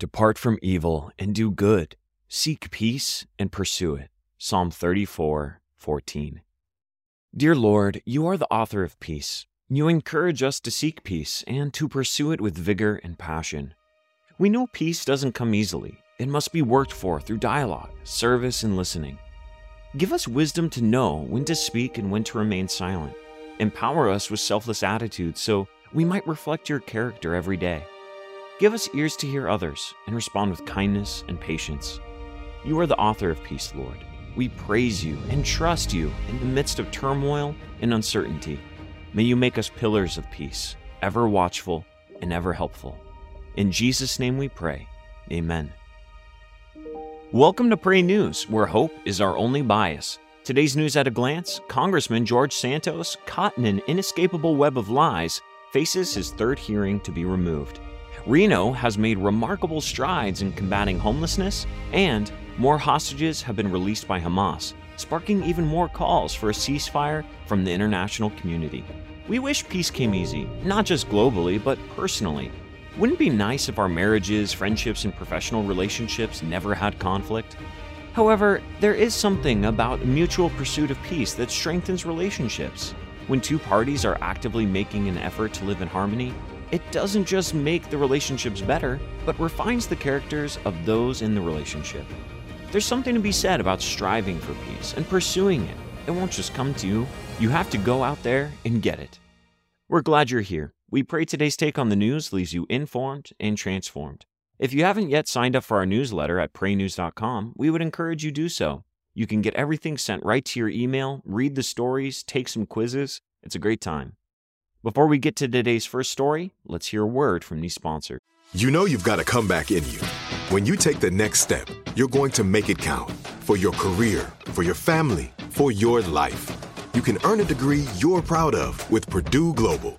Depart from evil and do good. Seek peace and pursue it. Psalm 34 14. Dear Lord, you are the author of peace. You encourage us to seek peace and to pursue it with vigor and passion. We know peace doesn't come easily, it must be worked for through dialogue, service, and listening. Give us wisdom to know when to speak and when to remain silent. Empower us with selfless attitudes so we might reflect your character every day. Give us ears to hear others and respond with kindness and patience. You are the author of peace, Lord. We praise you and trust you in the midst of turmoil and uncertainty. May you make us pillars of peace, ever watchful and ever helpful. In Jesus' name we pray. Amen. Welcome to Pray News, where hope is our only bias. Today's news at a glance Congressman George Santos, caught in an inescapable web of lies, faces his third hearing to be removed. Reno has made remarkable strides in combating homelessness, and more hostages have been released by Hamas, sparking even more calls for a ceasefire from the international community. We wish peace came easy, not just globally, but personally. Wouldn't it be nice if our marriages, friendships, and professional relationships never had conflict? However, there is something about mutual pursuit of peace that strengthens relationships. When two parties are actively making an effort to live in harmony, it doesn't just make the relationships better, but refines the characters of those in the relationship. There's something to be said about striving for peace and pursuing it. It won't just come to you, you have to go out there and get it. We're glad you're here. We pray today's take on the news leaves you informed and transformed. If you haven't yet signed up for our newsletter at praynews.com, we would encourage you do so. You can get everything sent right to your email, read the stories, take some quizzes. It's a great time. Before we get to today's first story, let's hear a word from the sponsor. You know you've got a comeback in you. When you take the next step, you're going to make it count for your career, for your family, for your life. You can earn a degree you're proud of with Purdue Global.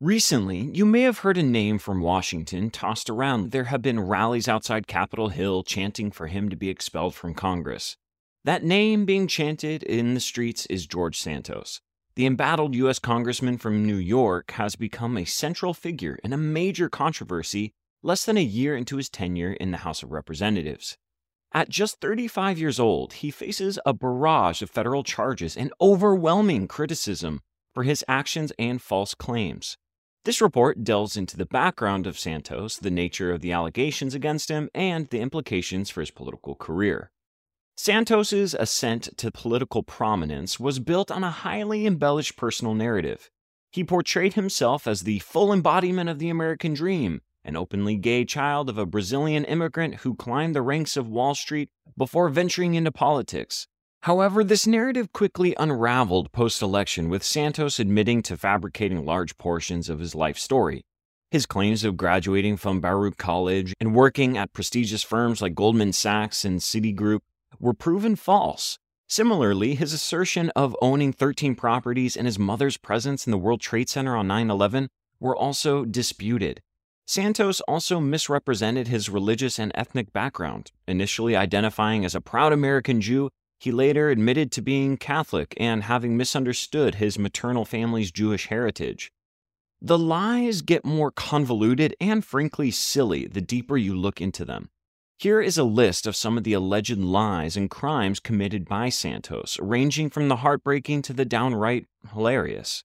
Recently, you may have heard a name from Washington tossed around. There have been rallies outside Capitol Hill chanting for him to be expelled from Congress. That name being chanted in the streets is George Santos. The embattled U.S. Congressman from New York has become a central figure in a major controversy less than a year into his tenure in the House of Representatives. At just 35 years old, he faces a barrage of federal charges and overwhelming criticism for his actions and false claims. This report delves into the background of Santos, the nature of the allegations against him, and the implications for his political career. Santos's ascent to political prominence was built on a highly embellished personal narrative. He portrayed himself as the full embodiment of the American dream, an openly gay child of a Brazilian immigrant who climbed the ranks of Wall Street before venturing into politics. However, this narrative quickly unraveled post election, with Santos admitting to fabricating large portions of his life story. His claims of graduating from Baruch College and working at prestigious firms like Goldman Sachs and Citigroup were proven false. Similarly, his assertion of owning 13 properties and his mother's presence in the World Trade Center on 9 11 were also disputed. Santos also misrepresented his religious and ethnic background, initially identifying as a proud American Jew he later admitted to being Catholic and having misunderstood his maternal family's Jewish heritage. The lies get more convoluted and frankly silly the deeper you look into them. Here is a list of some of the alleged lies and crimes committed by Santos, ranging from the heartbreaking to the downright hilarious.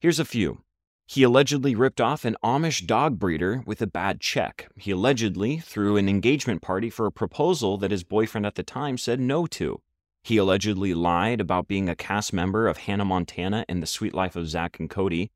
Here's a few. He allegedly ripped off an Amish dog breeder with a bad check. He allegedly threw an engagement party for a proposal that his boyfriend at the time said no to. He allegedly lied about being a cast member of Hannah Montana and the Sweet Life of Zack and Cody.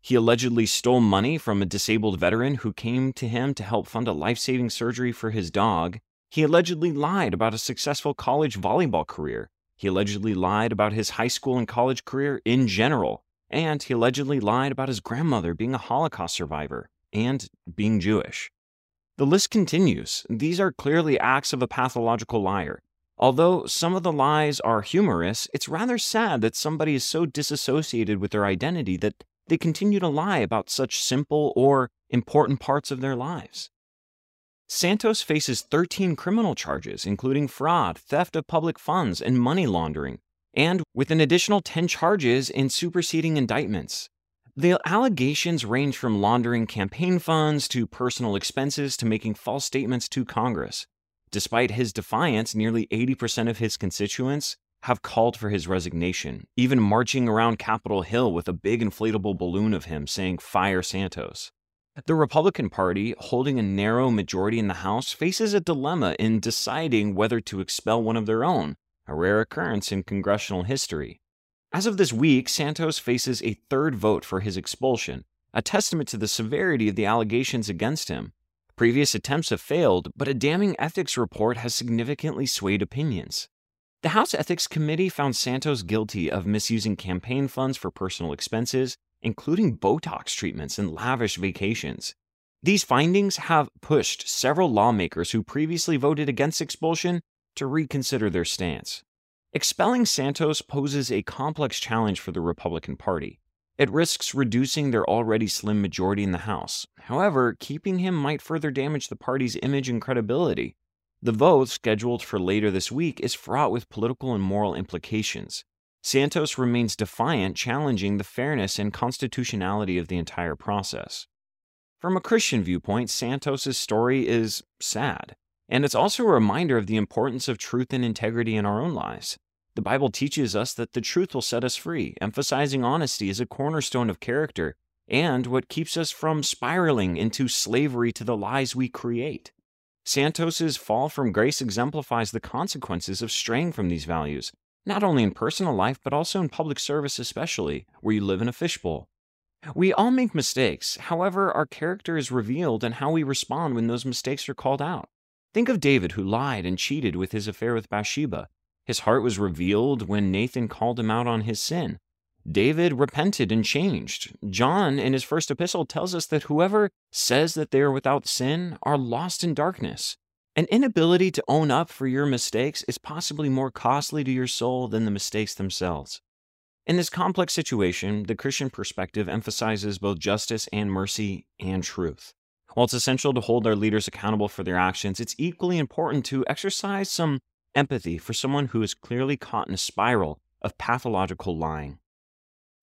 He allegedly stole money from a disabled veteran who came to him to help fund a life saving surgery for his dog. He allegedly lied about a successful college volleyball career. He allegedly lied about his high school and college career in general and he allegedly lied about his grandmother being a Holocaust survivor and being Jewish. The list continues. These are clearly acts of a pathological liar. Although some of the lies are humorous, it's rather sad that somebody is so disassociated with their identity that they continue to lie about such simple or important parts of their lives. Santos faces 13 criminal charges, including fraud, theft of public funds, and money laundering, and with an additional 10 charges in superseding indictments. The allegations range from laundering campaign funds to personal expenses to making false statements to Congress. Despite his defiance, nearly 80% of his constituents have called for his resignation, even marching around Capitol Hill with a big inflatable balloon of him saying, Fire Santos. The Republican Party, holding a narrow majority in the House, faces a dilemma in deciding whether to expel one of their own, a rare occurrence in congressional history. As of this week, Santos faces a third vote for his expulsion, a testament to the severity of the allegations against him. Previous attempts have failed, but a damning ethics report has significantly swayed opinions. The House Ethics Committee found Santos guilty of misusing campaign funds for personal expenses, including Botox treatments and lavish vacations. These findings have pushed several lawmakers who previously voted against expulsion to reconsider their stance. Expelling Santos poses a complex challenge for the Republican Party. It risks reducing their already slim majority in the House. However, keeping him might further damage the party's image and credibility. The vote, scheduled for later this week, is fraught with political and moral implications. Santos remains defiant, challenging the fairness and constitutionality of the entire process. From a Christian viewpoint, Santos's story is sad. And it's also a reminder of the importance of truth and integrity in our own lives. The Bible teaches us that the truth will set us free, emphasizing honesty as a cornerstone of character and what keeps us from spiraling into slavery to the lies we create. Santos's fall from grace exemplifies the consequences of straying from these values, not only in personal life, but also in public service, especially where you live in a fishbowl. We all make mistakes. However, our character is revealed in how we respond when those mistakes are called out. Think of David, who lied and cheated with his affair with Bathsheba. His heart was revealed when Nathan called him out on his sin. David repented and changed. John, in his first epistle, tells us that whoever says that they are without sin are lost in darkness. An inability to own up for your mistakes is possibly more costly to your soul than the mistakes themselves. In this complex situation, the Christian perspective emphasizes both justice and mercy and truth. While it's essential to hold our leaders accountable for their actions, it's equally important to exercise some empathy for someone who is clearly caught in a spiral of pathological lying.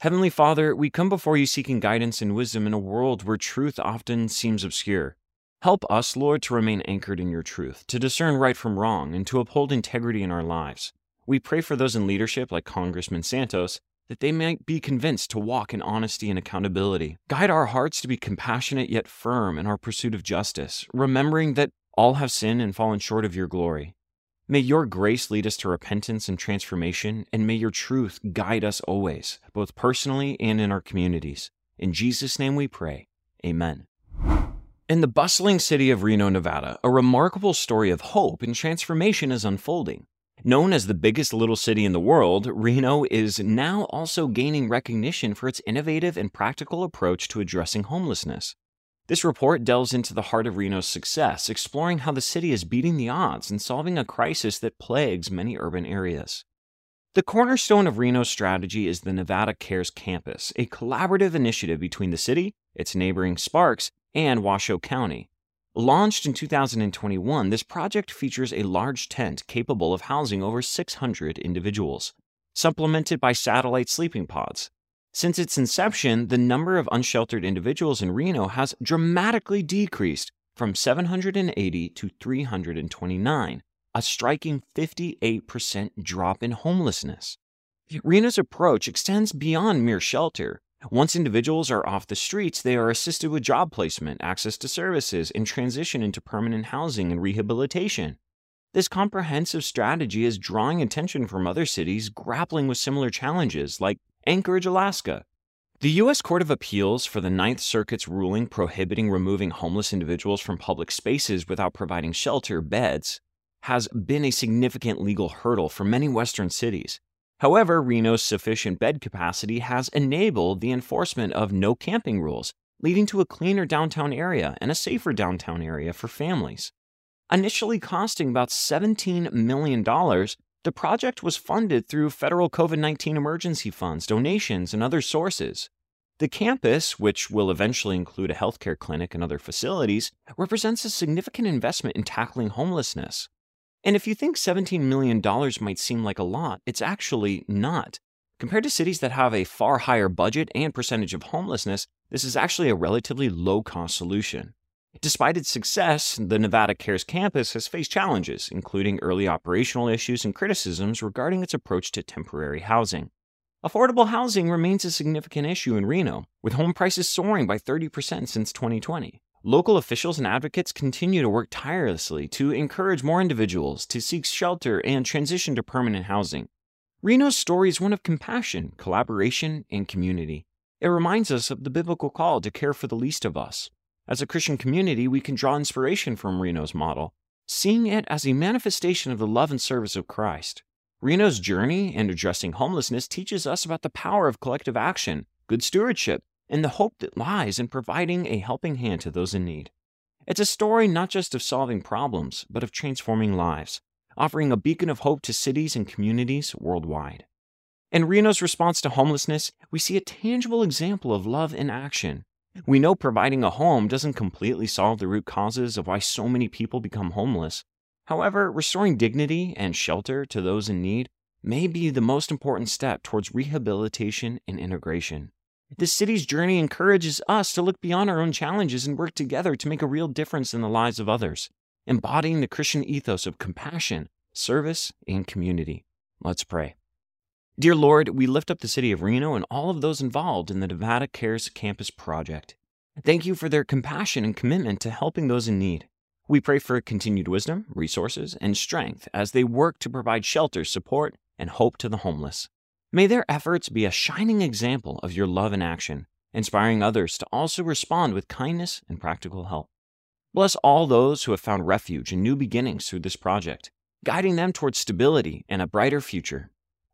Heavenly Father, we come before you seeking guidance and wisdom in a world where truth often seems obscure. Help us, Lord, to remain anchored in your truth, to discern right from wrong, and to uphold integrity in our lives. We pray for those in leadership like Congressman Santos that they might be convinced to walk in honesty and accountability. Guide our hearts to be compassionate yet firm in our pursuit of justice, remembering that all have sinned and fallen short of your glory. May your grace lead us to repentance and transformation, and may your truth guide us always, both personally and in our communities. In Jesus' name we pray. Amen. In the bustling city of Reno, Nevada, a remarkable story of hope and transformation is unfolding. Known as the biggest little city in the world, Reno is now also gaining recognition for its innovative and practical approach to addressing homelessness. This report delves into the heart of Reno's success, exploring how the city is beating the odds and solving a crisis that plagues many urban areas. The cornerstone of Reno's strategy is the Nevada Cares Campus, a collaborative initiative between the city, its neighboring Sparks, and Washoe County. Launched in 2021, this project features a large tent capable of housing over 600 individuals, supplemented by satellite sleeping pods. Since its inception, the number of unsheltered individuals in Reno has dramatically decreased from 780 to 329, a striking 58% drop in homelessness. Reno's approach extends beyond mere shelter. Once individuals are off the streets, they are assisted with job placement, access to services, and transition into permanent housing and rehabilitation. This comprehensive strategy is drawing attention from other cities grappling with similar challenges, like Anchorage, Alaska. The U.S. Court of Appeals for the Ninth Circuit's ruling prohibiting removing homeless individuals from public spaces without providing shelter beds has been a significant legal hurdle for many Western cities. However, Reno's sufficient bed capacity has enabled the enforcement of no camping rules, leading to a cleaner downtown area and a safer downtown area for families. Initially costing about $17 million, the project was funded through federal COVID 19 emergency funds, donations, and other sources. The campus, which will eventually include a healthcare clinic and other facilities, represents a significant investment in tackling homelessness. And if you think $17 million might seem like a lot, it's actually not. Compared to cities that have a far higher budget and percentage of homelessness, this is actually a relatively low cost solution. Despite its success, the Nevada Cares campus has faced challenges, including early operational issues and criticisms regarding its approach to temporary housing. Affordable housing remains a significant issue in Reno, with home prices soaring by 30% since 2020. Local officials and advocates continue to work tirelessly to encourage more individuals to seek shelter and transition to permanent housing. Reno's story is one of compassion, collaboration, and community. It reminds us of the biblical call to care for the least of us, as a Christian community, we can draw inspiration from Reno's model, seeing it as a manifestation of the love and service of Christ. Reno's journey in addressing homelessness teaches us about the power of collective action, good stewardship, and the hope that lies in providing a helping hand to those in need. It's a story not just of solving problems, but of transforming lives, offering a beacon of hope to cities and communities worldwide. In Reno's response to homelessness, we see a tangible example of love in action, we know providing a home doesn't completely solve the root causes of why so many people become homeless. However, restoring dignity and shelter to those in need may be the most important step towards rehabilitation and integration. This city's journey encourages us to look beyond our own challenges and work together to make a real difference in the lives of others, embodying the Christian ethos of compassion, service, and community. Let's pray. Dear Lord, we lift up the city of Reno and all of those involved in the Nevada Cares Campus project. Thank you for their compassion and commitment to helping those in need. We pray for continued wisdom, resources, and strength as they work to provide shelter, support, and hope to the homeless. May their efforts be a shining example of your love in action, inspiring others to also respond with kindness and practical help. Bless all those who have found refuge and new beginnings through this project, guiding them towards stability and a brighter future.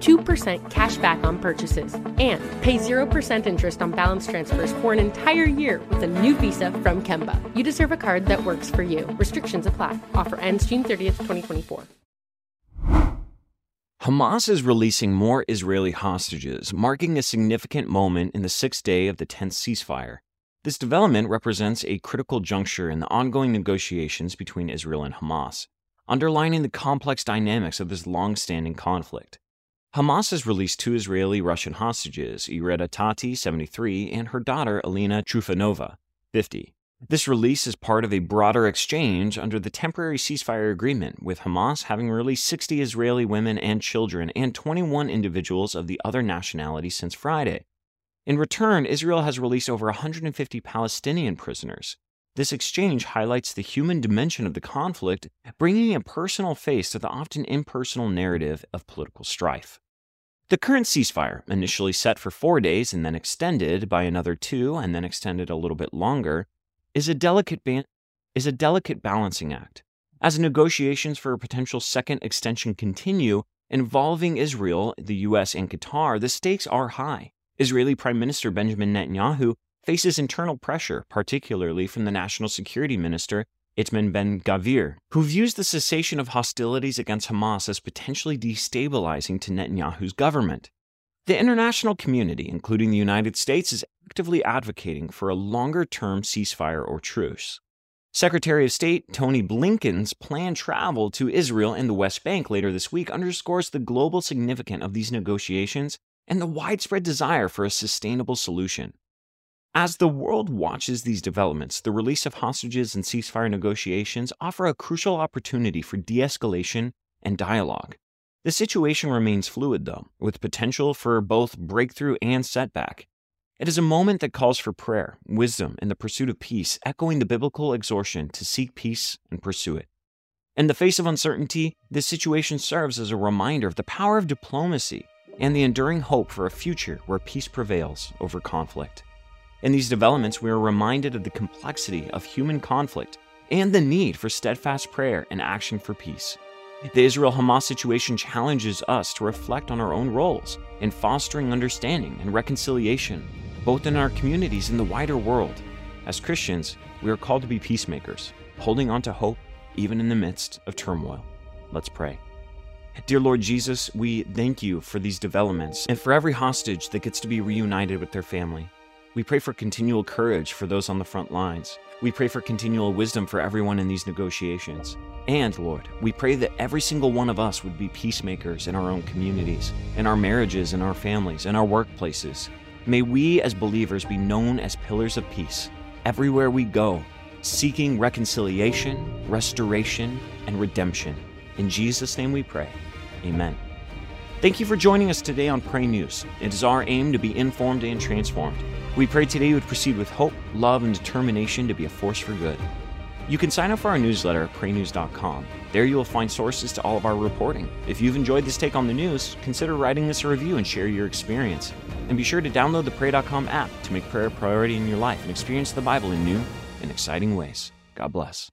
2% cash back on purchases and pay 0% interest on balance transfers for an entire year with a new visa from Kemba. You deserve a card that works for you. Restrictions apply. Offer ends June 30th, 2024. Hamas is releasing more Israeli hostages, marking a significant moment in the sixth day of the 10th ceasefire. This development represents a critical juncture in the ongoing negotiations between Israel and Hamas, underlining the complex dynamics of this long standing conflict. Hamas has released two Israeli Russian hostages, Ireta Tati, 73, and her daughter, Alina Trufanova, 50. This release is part of a broader exchange under the temporary ceasefire agreement, with Hamas having released 60 Israeli women and children and 21 individuals of the other nationality since Friday. In return, Israel has released over 150 Palestinian prisoners. This exchange highlights the human dimension of the conflict, bringing a personal face to the often impersonal narrative of political strife. The current ceasefire, initially set for four days and then extended by another two and then extended a little bit longer, is a delicate ba- is a delicate balancing act. As negotiations for a potential second extension continue involving Israel, the US and Qatar, the stakes are high. Israeli Prime Minister Benjamin Netanyahu faces internal pressure, particularly from the National Security Minister Itamar Ben Gavir, who views the cessation of hostilities against Hamas as potentially destabilizing to Netanyahu's government. The international community, including the United States, is actively advocating for a longer term ceasefire or truce. Secretary of State Tony Blinken's planned travel to Israel and the West Bank later this week underscores the global significance of these negotiations and the widespread desire for a sustainable solution. As the world watches these developments, the release of hostages and ceasefire negotiations offer a crucial opportunity for de escalation and dialogue. The situation remains fluid, though, with potential for both breakthrough and setback. It is a moment that calls for prayer, wisdom, and the pursuit of peace, echoing the biblical exhortation to seek peace and pursue it. In the face of uncertainty, this situation serves as a reminder of the power of diplomacy and the enduring hope for a future where peace prevails over conflict. In these developments, we are reminded of the complexity of human conflict and the need for steadfast prayer and action for peace. The Israel Hamas situation challenges us to reflect on our own roles in fostering understanding and reconciliation, both in our communities and the wider world. As Christians, we are called to be peacemakers, holding on to hope even in the midst of turmoil. Let's pray. Dear Lord Jesus, we thank you for these developments and for every hostage that gets to be reunited with their family. We pray for continual courage for those on the front lines. We pray for continual wisdom for everyone in these negotiations. And, Lord, we pray that every single one of us would be peacemakers in our own communities, in our marriages, in our families, in our workplaces. May we as believers be known as pillars of peace everywhere we go, seeking reconciliation, restoration, and redemption. In Jesus' name we pray. Amen. Thank you for joining us today on Pray News. It is our aim to be informed and transformed. We pray today you would proceed with hope, love, and determination to be a force for good. You can sign up for our newsletter at praynews.com. There you will find sources to all of our reporting. If you've enjoyed this take on the news, consider writing us a review and share your experience. And be sure to download the Pray.com app to make prayer a priority in your life and experience the Bible in new and exciting ways. God bless.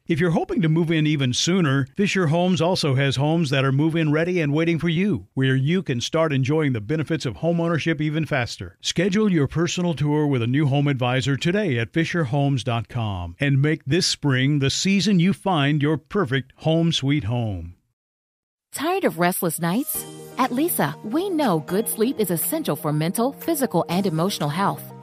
If you're hoping to move in even sooner, Fischer Homes also has homes that are move in ready and waiting for you, where you can start enjoying the benefits of homeownership even faster. Schedule your personal tour with a new home advisor today at FischerHomes.com and make this spring the season you find your perfect home sweet home. Tired of restless nights? At Leesa, we know good sleep is essential for mental, physical, and emotional health.